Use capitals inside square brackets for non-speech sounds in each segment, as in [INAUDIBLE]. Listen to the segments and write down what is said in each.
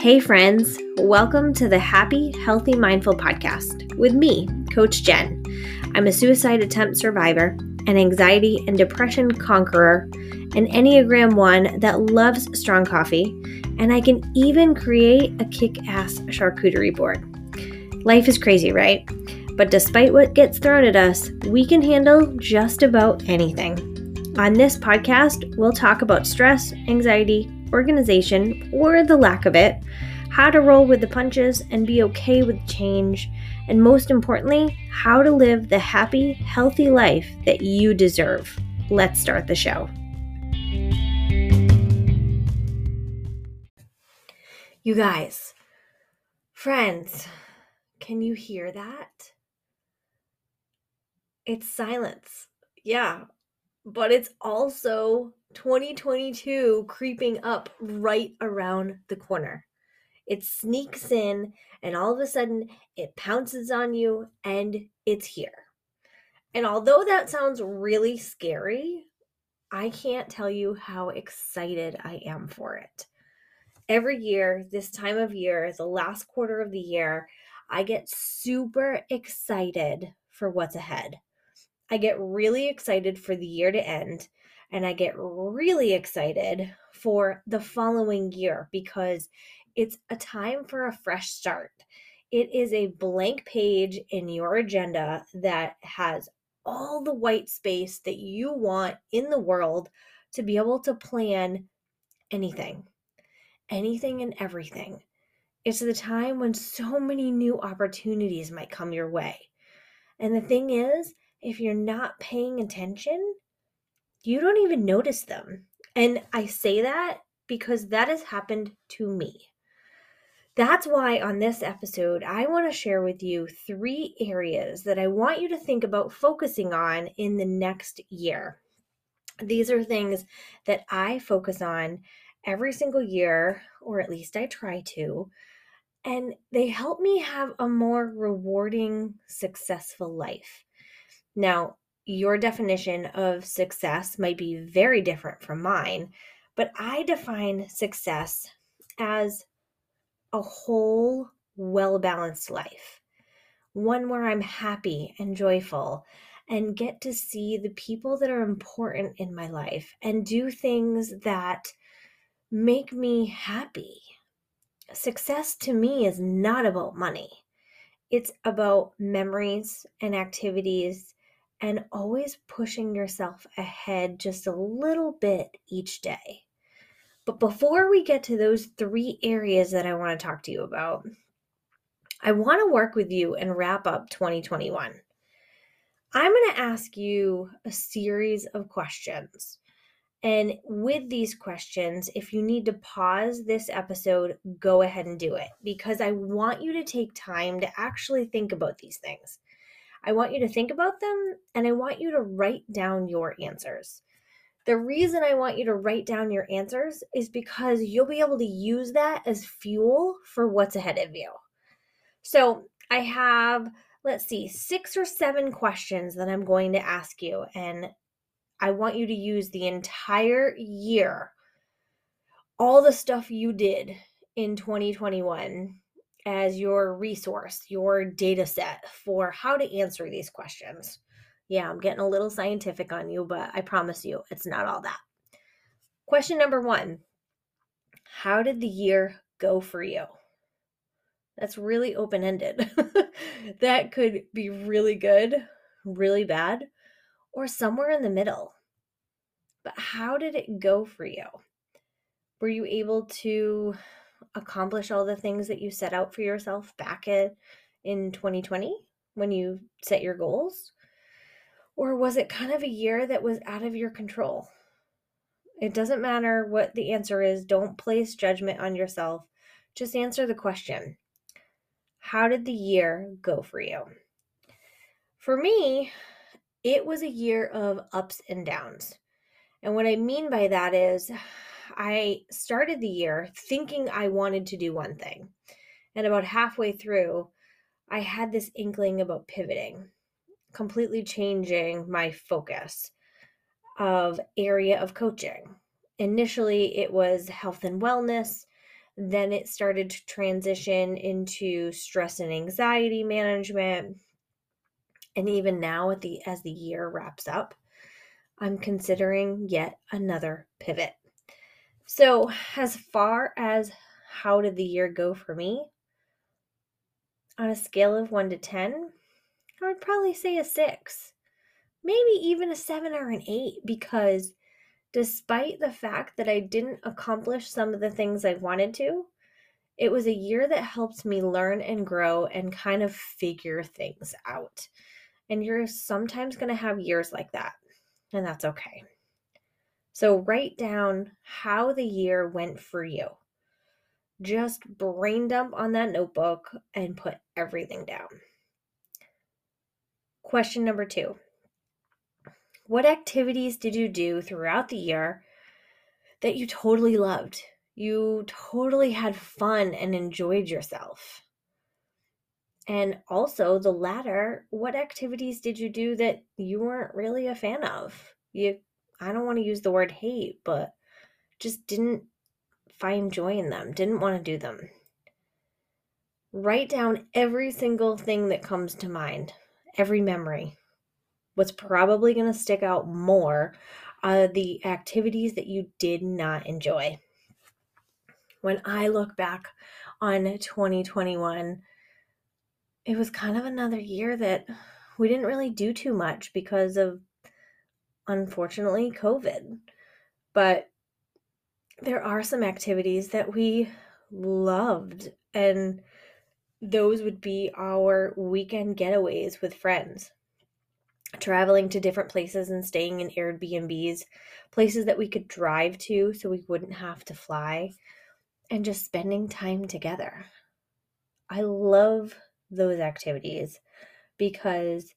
Hey, friends, welcome to the Happy, Healthy, Mindful podcast with me, Coach Jenn. I'm a suicide attempt survivor, an anxiety and depression conqueror, an Enneagram 1 that loves strong coffee, and I can even create a kick ass charcuterie board. Life is crazy, right? But despite what gets thrown at us, we can handle just about anything. On this podcast, we'll talk about stress, anxiety, organization, or the lack of it, how to roll with the punches and be okay with change, and most importantly, how to live the happy, healthy life that you deserve. Let's start the show. You guys, friends, can you hear that? It's silence. Yeah, but it's also 2022 creeping up right around the corner. It sneaks in, and all of a sudden, it pounces on you, and it's here. And although that sounds really scary, I can't tell you how excited I am for it. Every year, this time of year, the last quarter of the year, I get super excited for what's ahead. I get really excited for the year to end and I get really excited for the following year because it's a time for a fresh start. It is a blank page in your agenda that has all the white space that you want in the world to be able to plan anything, anything and everything. It's the time when so many new opportunities might come your way. And the thing is, if you're not paying attention, you don't even notice them. And I say that because that has happened to me. That's why on this episode, I want to share with you three areas that I want you to think about focusing on in the next year. These are things that I focus on every single year, or at least I try to, and they help me have a more rewarding, successful life. Now, your definition of success might be very different from mine, but I define success as a whole, well balanced life. One where I'm happy and joyful and get to see the people that are important in my life and do things that make me happy. Success to me is not about money. It's about memories and activities and always pushing yourself ahead just a little bit each day. But before we get to those three areas that I want to talk to you about, I want to work with you and wrap up 2021. I'm going to ask you a series of questions. And with these questions, if you need to pause this episode, go ahead and do it because I want you to take time to actually think about these things. I want you to think about them and I want you to write down your answers. The reason I want you to write down your answers is because you'll be able to use that as fuel for what's ahead of you. So I have, let's see, six or seven questions that I'm going to ask you. And I want you to use the entire year, all the stuff you did in 2021 as your resource, your data set for how to answer these questions. Yeah, I'm getting a little scientific on you, but I promise you it's not all that. Question number one How did the year go for you? That's really open ended. [LAUGHS] that could be really good, really bad, or somewhere in the middle. But how did it go for you? Were you able to accomplish all the things that you set out for yourself back in, in 2020 when you set your goals? Or was it kind of a year that was out of your control? It doesn't matter what the answer is. Don't place judgment on yourself. Just answer the question How did the year go for you? For me, it was a year of ups and downs. And what I mean by that is, I started the year thinking I wanted to do one thing. And about halfway through, I had this inkling about pivoting, completely changing my focus of area of coaching. Initially, it was health and wellness. Then it started to transition into stress and anxiety management. And even now at the as the year wraps up, I'm considering yet another pivot. So, as far as how did the year go for me? On a scale of 1 to 10, I would probably say a 6. Maybe even a 7 or an 8 because despite the fact that I didn't accomplish some of the things I wanted to, it was a year that helped me learn and grow and kind of figure things out. And you're sometimes going to have years like that, and that's okay. So write down how the year went for you. Just brain dump on that notebook and put everything down. Question number two What activities did you do throughout the year that you totally loved? You totally had fun and enjoyed yourself. And also, the latter, what activities did you do that you weren't really a fan of? You I don't want to use the word hate, but just didn't find joy in them, didn't want to do them. Write down every single thing that comes to mind, every memory. What's probably going to stick out more are the activities that you did not enjoy. When I look back on 2021, it was kind of another year that we didn't really do too much because of unfortunately, COVID. But there are some activities that we loved, and those would be our weekend getaways with friends. Traveling to different places and staying in Airbnbs, places that we could drive to so we wouldn't have to fly, and just spending time together. I love those activities because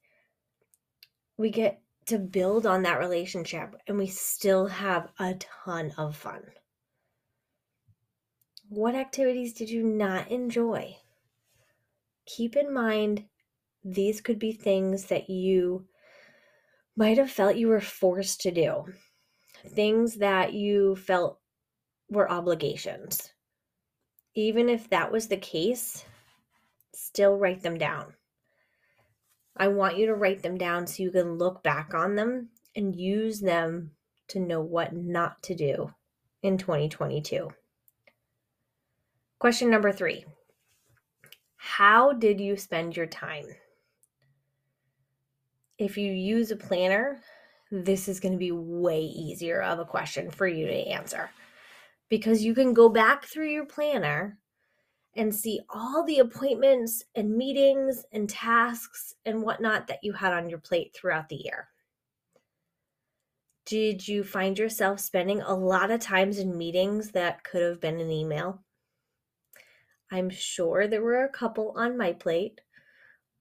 we get to build on that relationship and we still have a ton of fun. What activities did you not enjoy? Keep in mind, these could be things that you might have felt you were forced to do, things that you felt were obligations. Even if that was the case, still write them down. I want you to write them down so you can look back on them and use them to know what not to do in 2022. Question number three How did you spend your time? If you use a planner, this is going to be way easier of a question for you to answer because you can go back through your planner and see all the appointments and meetings and tasks and whatnot that you had on your plate throughout the year. Did you find yourself spending a lot of times in meetings that could have been an email? I'm sure there were a couple on my plate.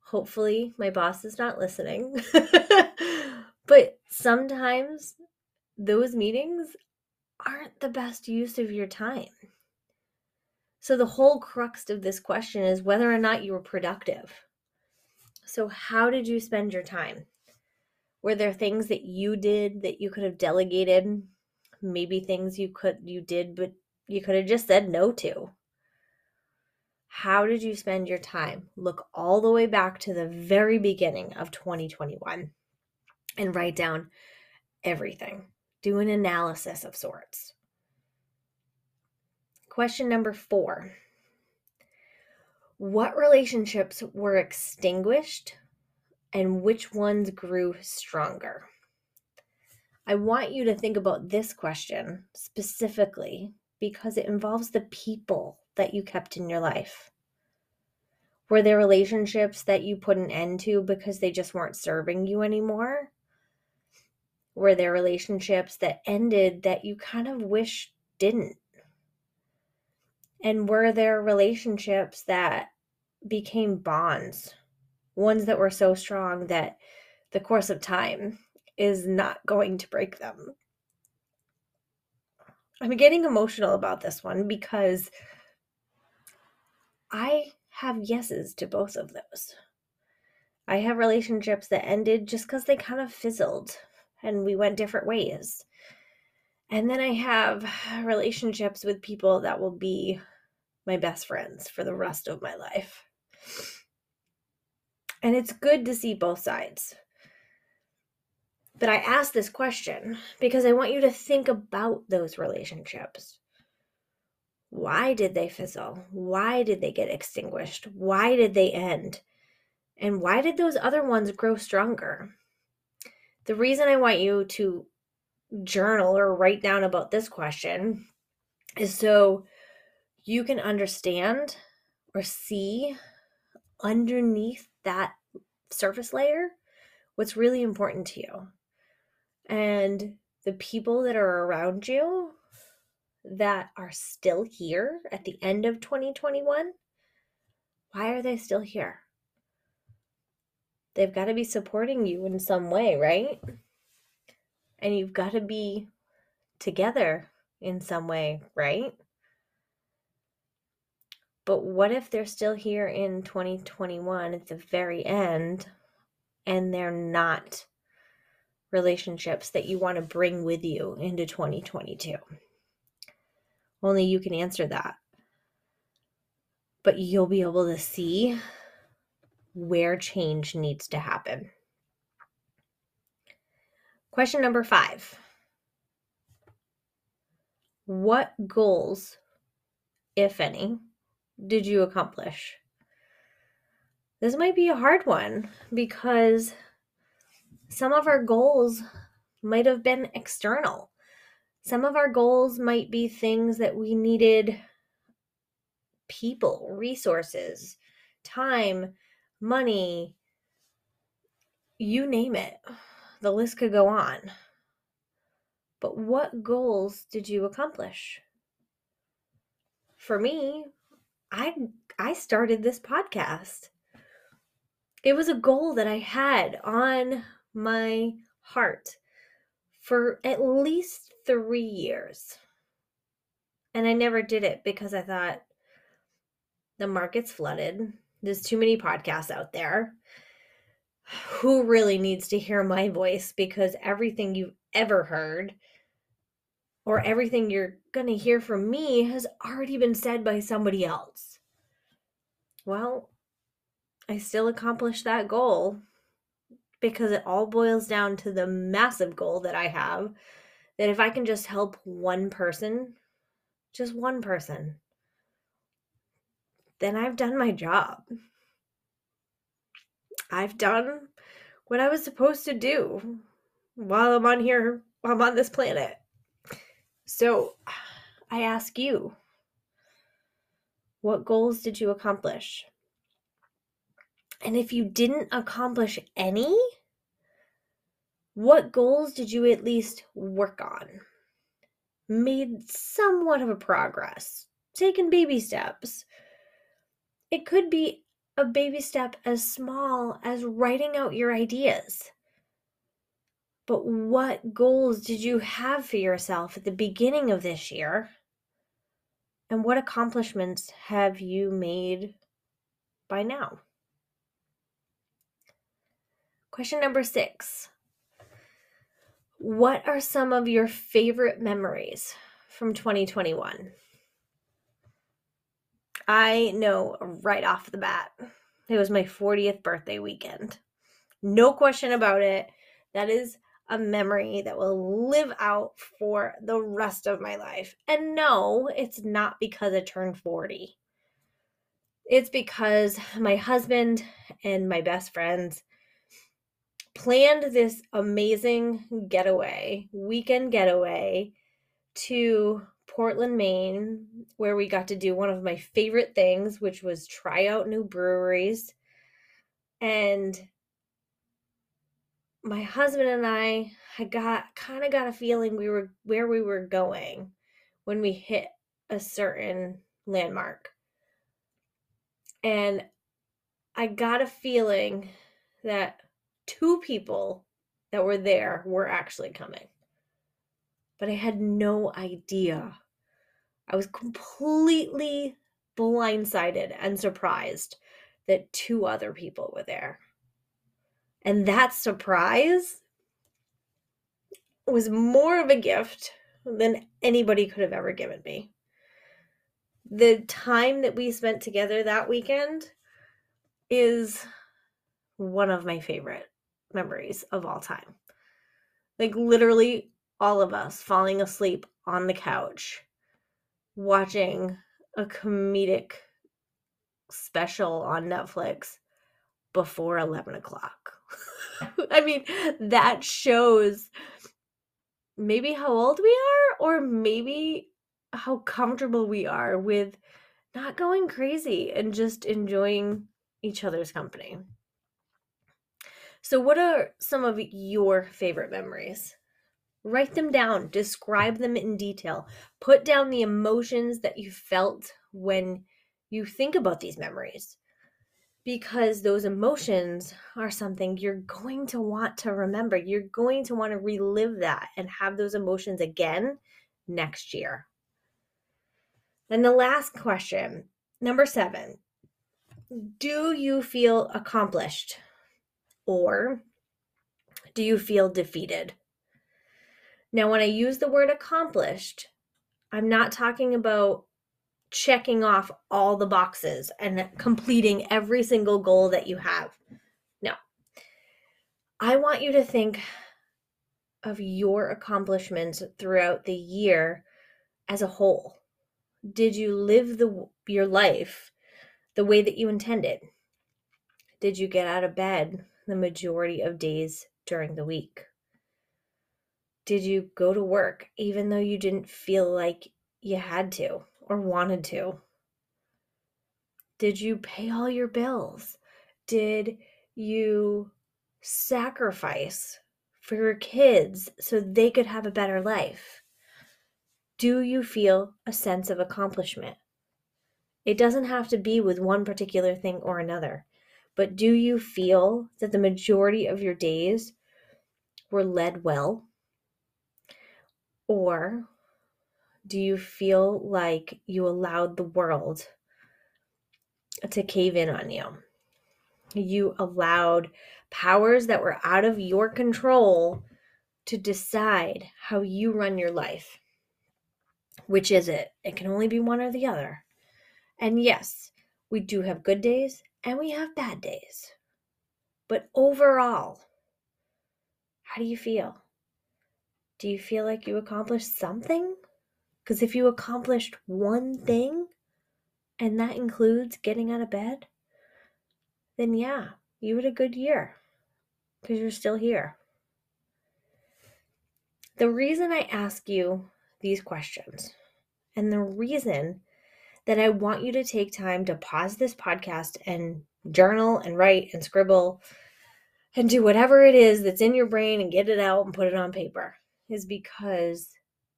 Hopefully, my boss is not listening. [LAUGHS] but sometimes those meetings aren't the best use of your time. So, the whole crux of this question is whether or not you were productive. So, how did you spend your time? Were there things that you did that you could have delegated? Maybe things you could you did but you could have just said no to. How did you spend your time? Look all the way back to the very beginning of 2021 and write down everything. Do an analysis of sorts. Question number four What relationships were extinguished and which ones grew stronger? I want you to think about this question specifically because it involves the people that you kept in your life. Were there relationships that you put an end to because they just weren't serving you anymore? Were there relationships that ended that you kind of wish didn't? And were there relationships that became bonds, ones that were so strong that the course of time is not going to break them? I'm getting emotional about this one because I have yeses to both of those. I have relationships that ended just because they kind of fizzled and we went different ways. And then I have relationships with people that will be my best friends for the rest of my life. And it's good to see both sides. But I ask this question because I want you to think about those relationships. Why did they fizzle? Why did they get extinguished? Why did they end? And why did those other ones grow stronger? The reason I want you to journal or write down about this question is so you can understand or see underneath that surface layer what's really important to you. And the people that are around you that are still here at the end of 2021, why are they still here? They've got to be supporting you in some way, right? And you've got to be together in some way, right? But what if they're still here in 2021 at the very end and they're not relationships that you want to bring with you into 2022? Only you can answer that. But you'll be able to see where change needs to happen. Question number five What goals, if any, did you accomplish? This might be a hard one because some of our goals might have been external. Some of our goals might be things that we needed people, resources, time, money, you name it. The list could go on. But what goals did you accomplish? For me, I I started this podcast. It was a goal that I had on my heart for at least 3 years. And I never did it because I thought the market's flooded. There's too many podcasts out there. Who really needs to hear my voice because everything you've ever heard or everything you're going to hear from me has already been said by somebody else. Well, I still accomplished that goal because it all boils down to the massive goal that I have that if I can just help one person, just one person, then I've done my job. I've done what I was supposed to do while I'm on here, while I'm on this planet. So I ask you, what goals did you accomplish? And if you didn't accomplish any, what goals did you at least work on? Made somewhat of a progress, taken baby steps. It could be a baby step as small as writing out your ideas. But what goals did you have for yourself at the beginning of this year? And what accomplishments have you made by now? Question number six What are some of your favorite memories from 2021? I know right off the bat, it was my 40th birthday weekend. No question about it. That is a memory that will live out for the rest of my life. And no, it's not because I turned 40. It's because my husband and my best friends planned this amazing getaway, weekend getaway to Portland, Maine, where we got to do one of my favorite things, which was try out new breweries. And my husband and I had got kind of got a feeling we were where we were going when we hit a certain landmark. And I got a feeling that two people that were there were actually coming. But I had no idea. I was completely blindsided and surprised that two other people were there. And that surprise was more of a gift than anybody could have ever given me. the time that we spent together that weekend is one of my favorite memories of all time. Like literally all of us falling asleep on the couch watching a comedic special on Netflix before 11 o'clock. [LAUGHS] I mean, that shows maybe how old we are, or maybe how comfortable we are with not going crazy and just enjoying each other's company. So, what are some of your favorite memories? Write them down, describe them in detail, put down the emotions that you felt when you think about these memories because those emotions are something you're going to want to remember. You're going to want to relive that and have those emotions again next year. And the last question, number seven Do you feel accomplished or do you feel defeated? Now, when I use the word accomplished, I'm not talking about checking off all the boxes and completing every single goal that you have. No. I want you to think of your accomplishments throughout the year as a whole. Did you live the your life the way that you intended? Did you get out of bed the majority of days during the week? Did you go to work even though you didn't feel like you had to? Or wanted to? Did you pay all your bills? Did you sacrifice for your kids so they could have a better life? Do you feel a sense of accomplishment? It doesn't have to be with one particular thing or another, but do you feel that the majority of your days were led well? Or do you feel like you allowed the world to cave in on you? You allowed powers that were out of your control to decide how you run your life. Which is it? It can only be one or the other. And yes, we do have good days and we have bad days. But overall, how do you feel? Do you feel like you accomplished something? Because if you accomplished one thing, and that includes getting out of bed, then yeah, you had a good year because you're still here. The reason I ask you these questions and the reason that I want you to take time to pause this podcast and journal and write and scribble and do whatever it is that's in your brain and get it out and put it on paper is because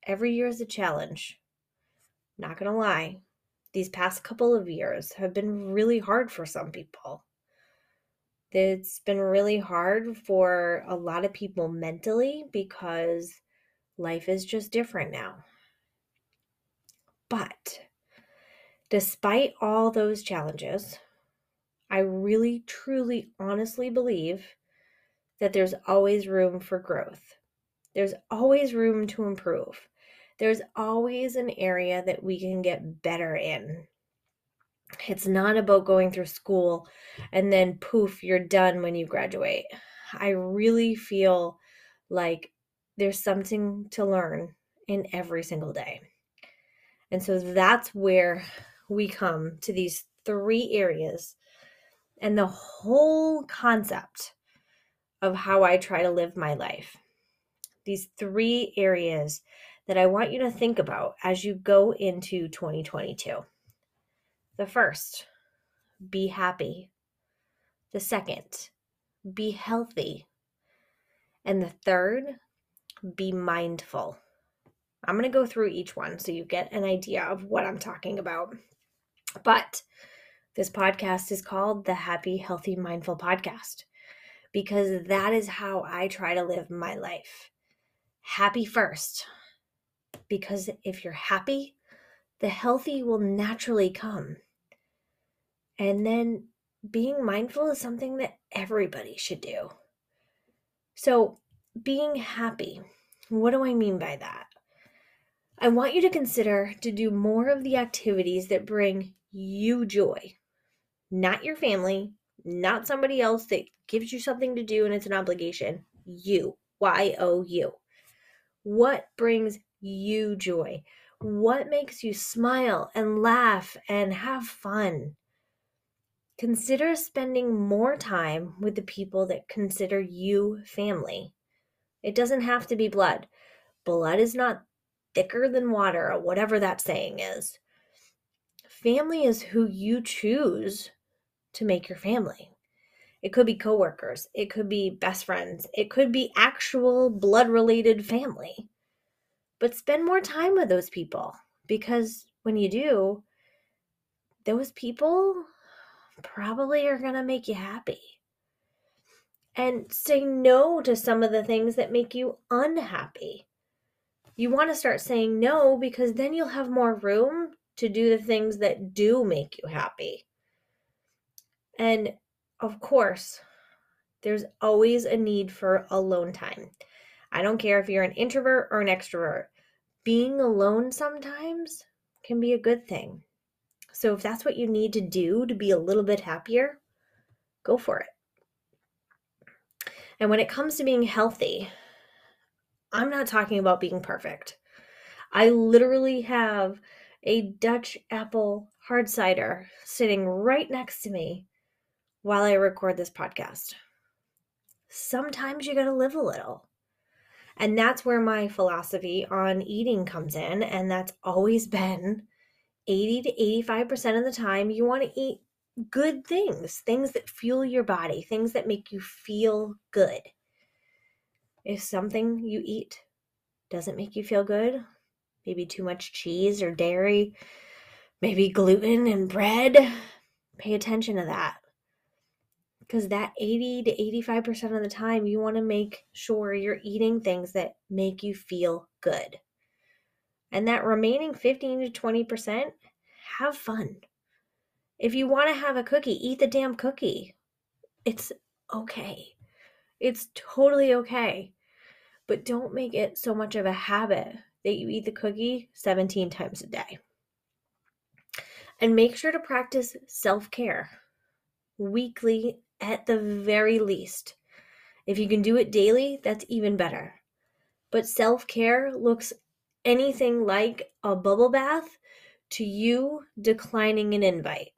every year is a challenge. Not gonna lie, these past couple of years have been really hard for some people. It's been really hard for a lot of people mentally because life is just different now. But despite all those challenges, I really, truly, honestly believe that there's always room for growth. There's always room to improve there's always an area that we can get better in. It's not about going through school and then poof, you're done when you graduate. I really feel like there's something to learn in every single day. And so that's where we come to these three areas and the whole concept of how I try to live my life. These three areas that I want you to think about as you go into 2022. The first, be happy. The second, be healthy. And the third, be mindful. I'm going to go through each one so you get an idea of what I'm talking about. But this podcast is called the Happy, Healthy, Mindful Podcast because that is how I try to live my life. Happy first, because if you're happy, the healthy will naturally come. And then being mindful is something that everybody should do. So, being happy, what do I mean by that? I want you to consider to do more of the activities that bring you joy, not your family, not somebody else that gives you something to do and it's an obligation. You, Y O U. What brings you joy? What makes you smile and laugh and have fun? Consider spending more time with the people that consider you family. It doesn't have to be blood. Blood is not thicker than water, or whatever that saying is. Family is who you choose to make your family. It could be coworkers, it could be best friends, it could be actual blood related family. But spend more time with those people because when you do, those people probably are going to make you happy. And say no to some of the things that make you unhappy. You want to start saying no because then you'll have more room to do the things that do make you happy. And of course, there's always a need for alone time. I don't care if you're an introvert or an extrovert, being alone sometimes can be a good thing. So if that's what you need to do to be a little bit happier, go for it. And when it comes to being healthy, I'm not talking about being perfect. I literally have a Dutch apple hard cider sitting right next to me while I record this podcast. Sometimes you got to live a little. And that's where my philosophy on eating comes in. And that's always [LAUGHS] been 80 to 85% of the time, you want to eat good things, things that fuel your body, things that make you feel good. If something you eat doesn't make you feel good, maybe too much cheese or dairy, maybe gluten and bread, pay attention to that. Because that 80 to 85% of the time, you want to make sure you're eating things that make you feel good. And that remaining 15 to 20%, have fun. If you want to have a cookie, eat the damn cookie. It's okay. It's totally okay. But don't make it so much of a habit that you eat the cookie 17 times a day. And make sure to practice self care weekly at the very least. If you can do it daily, that's even better. But self care looks anything like a bubble bath to you declining an invite.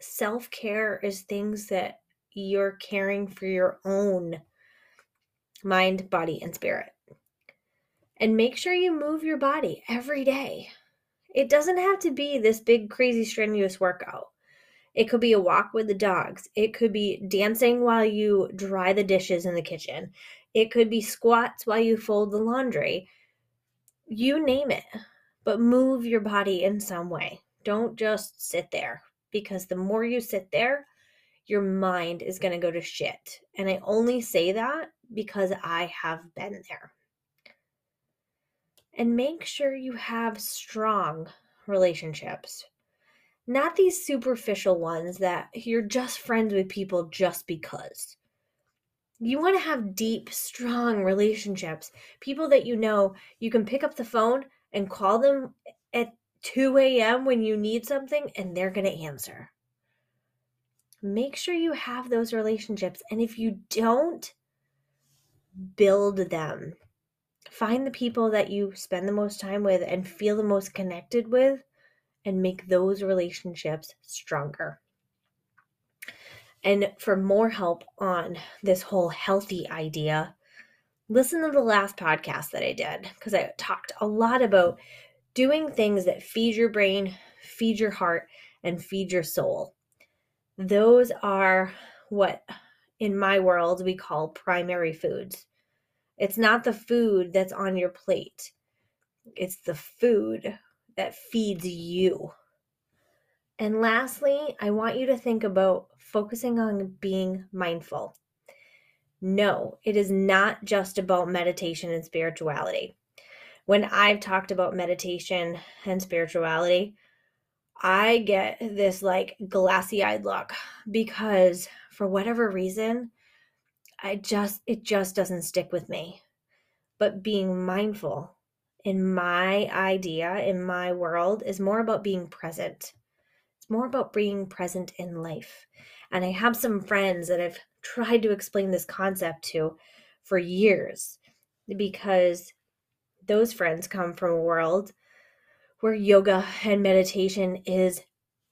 Self care is things that you're caring for your own mind, body, and spirit. And make sure you move your body every day. It doesn't have to be this big, crazy, strenuous workout. It could be a walk with the dogs. It could be dancing while you dry the dishes in the kitchen. It could be squats while you fold the laundry you name it, but move your body in some way. Don't just sit there because the more you sit there, your mind is going to go to shit. And I only say that because I have been there. And make sure you have strong relationships. Not these superficial ones that you're just friends with people just because. You want to have deep, strong relationships. People that you know, you can pick up the phone and call them at 2 a.m. when you need something, and they're going to answer. Make sure you have those relationships. And if you don't, build them. Find the people that you spend the most time with and feel the most connected with, and make those relationships stronger. And for more help on this whole healthy idea, listen to the last podcast that I did because I talked a lot about doing things that feed your brain, feed your heart, and feed your soul. Those are what in my world we call primary foods. It's not the food that's on your plate, it's the food that feeds you. And lastly, I want you to think about focusing on being mindful. No, it is not just about meditation and spirituality. When I've talked about meditation and spirituality, I get this like glassy eyed look because for whatever reason, I just, it just doesn't stick with me. But being mindful in my idea, in my world, is more about being present. It's more about being present in life. And I have some friends that I've [LAUGHS] tried to explain this concept to for years because those friends come from a world where yoga and meditation is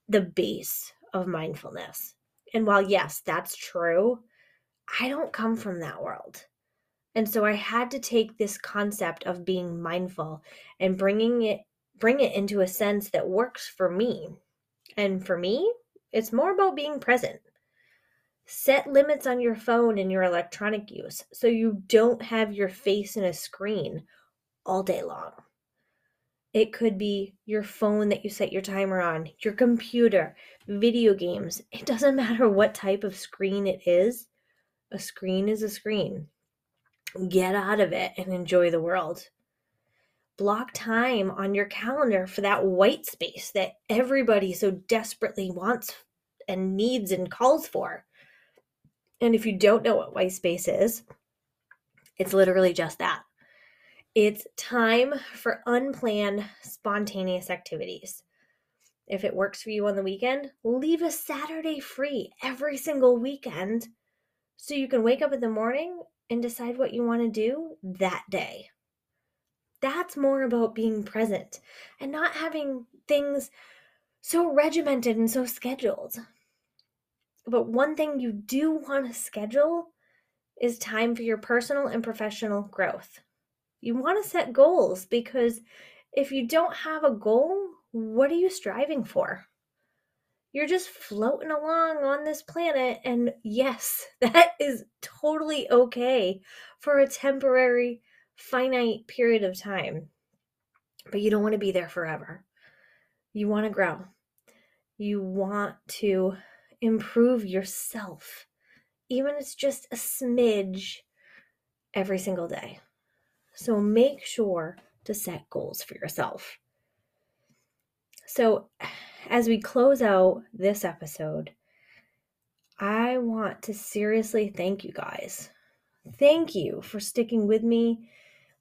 the base of mindfulness. And while, yes, that's true, I don't come from that world. And so I had to take this concept of being mindful and bringing it bring it into a sense that works for me. And for me, it's more about being present. Set limits on your phone and your electronic use so you don't have your face in a screen all day long. It could be your phone that you set your timer on, your computer, video games. It doesn't [LAUGHS] matter what type of screen it is. A screen is a screen. Get out of it and enjoy the world. Block time on your calendar for that white space that everybody so desperately wants and needs and calls for. And if you don't know what white space is, it's literally just that it's time for unplanned, spontaneous activities. If it works for you on the weekend, leave a Saturday free every single weekend so you can wake up in the morning and decide what you want to do that day. That's more about being present and not having things so regimented and so scheduled. But one thing you do want to schedule is time for your personal and professional growth. You want to set goals because if you don't have a goal, what are you striving for? You're just floating along on this planet. And yes, [LAUGHS] that is totally okay for a temporary, finite period of time. But you don't want to be there forever. You want to grow. You want to improve yourself, even if it's just a smidge every single day. So make sure to set goals for yourself. So, as we close out this episode, I want to seriously thank you guys. Thank you for sticking with me,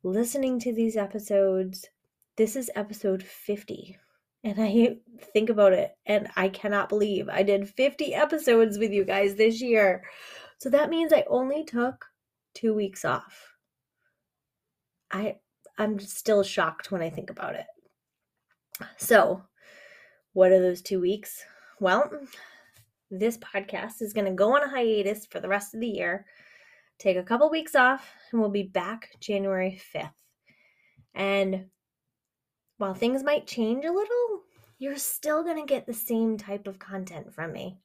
listening to these episodes. This is episode 50. And I think about it and I cannot believe I did 50 episodes with you guys this year. So that means I only took two weeks off. I I'm still shocked when I think about it. So, what are those two weeks? Well, this podcast is going to go on a hiatus for the rest of the year, take a couple weeks off, and we'll be back January 5th. And while things might change a little, you're still going to get the same type of content from me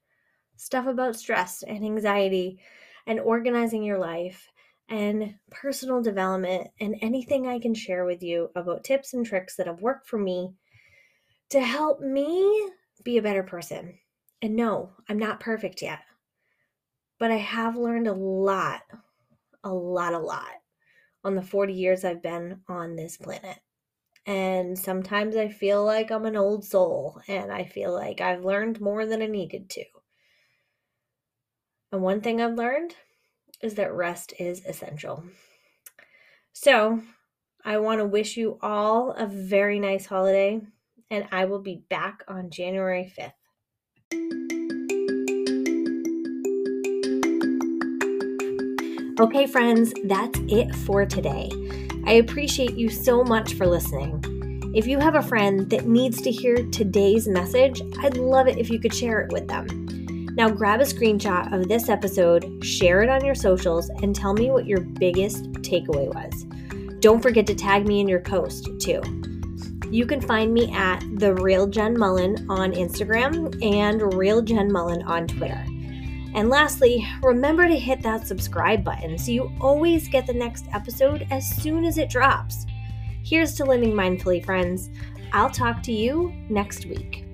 stuff about stress and anxiety and organizing your life and personal development and anything I can share with you about tips and tricks that have worked for me to help me be a better person. And no, I'm not perfect yet, but I have learned a lot, a lot, a lot on the 40 years I've been on this planet. And sometimes I feel like I'm an old soul and I feel like I've learned more than I needed to. And one thing I've learned is that rest is essential. So, I want to wish you all a very nice holiday and I will be back on January 5th. Okay, friends, that's it for today. I appreciate you so much for listening. If you have a friend that needs to hear today's message, I'd love it if you could share it with them. Now, grab a screenshot of this episode, share it on your socials, and tell me what your biggest takeaway was. Don't forget to tag me in your post, too. You can find me at the real Jenn Mullen on Instagram and real Jenn Mullen on Twitter. And lastly, remember to hit that subscribe button so you always get the next episode as soon as it drops. Here's to living mindfully, friends. I'll talk to you next week.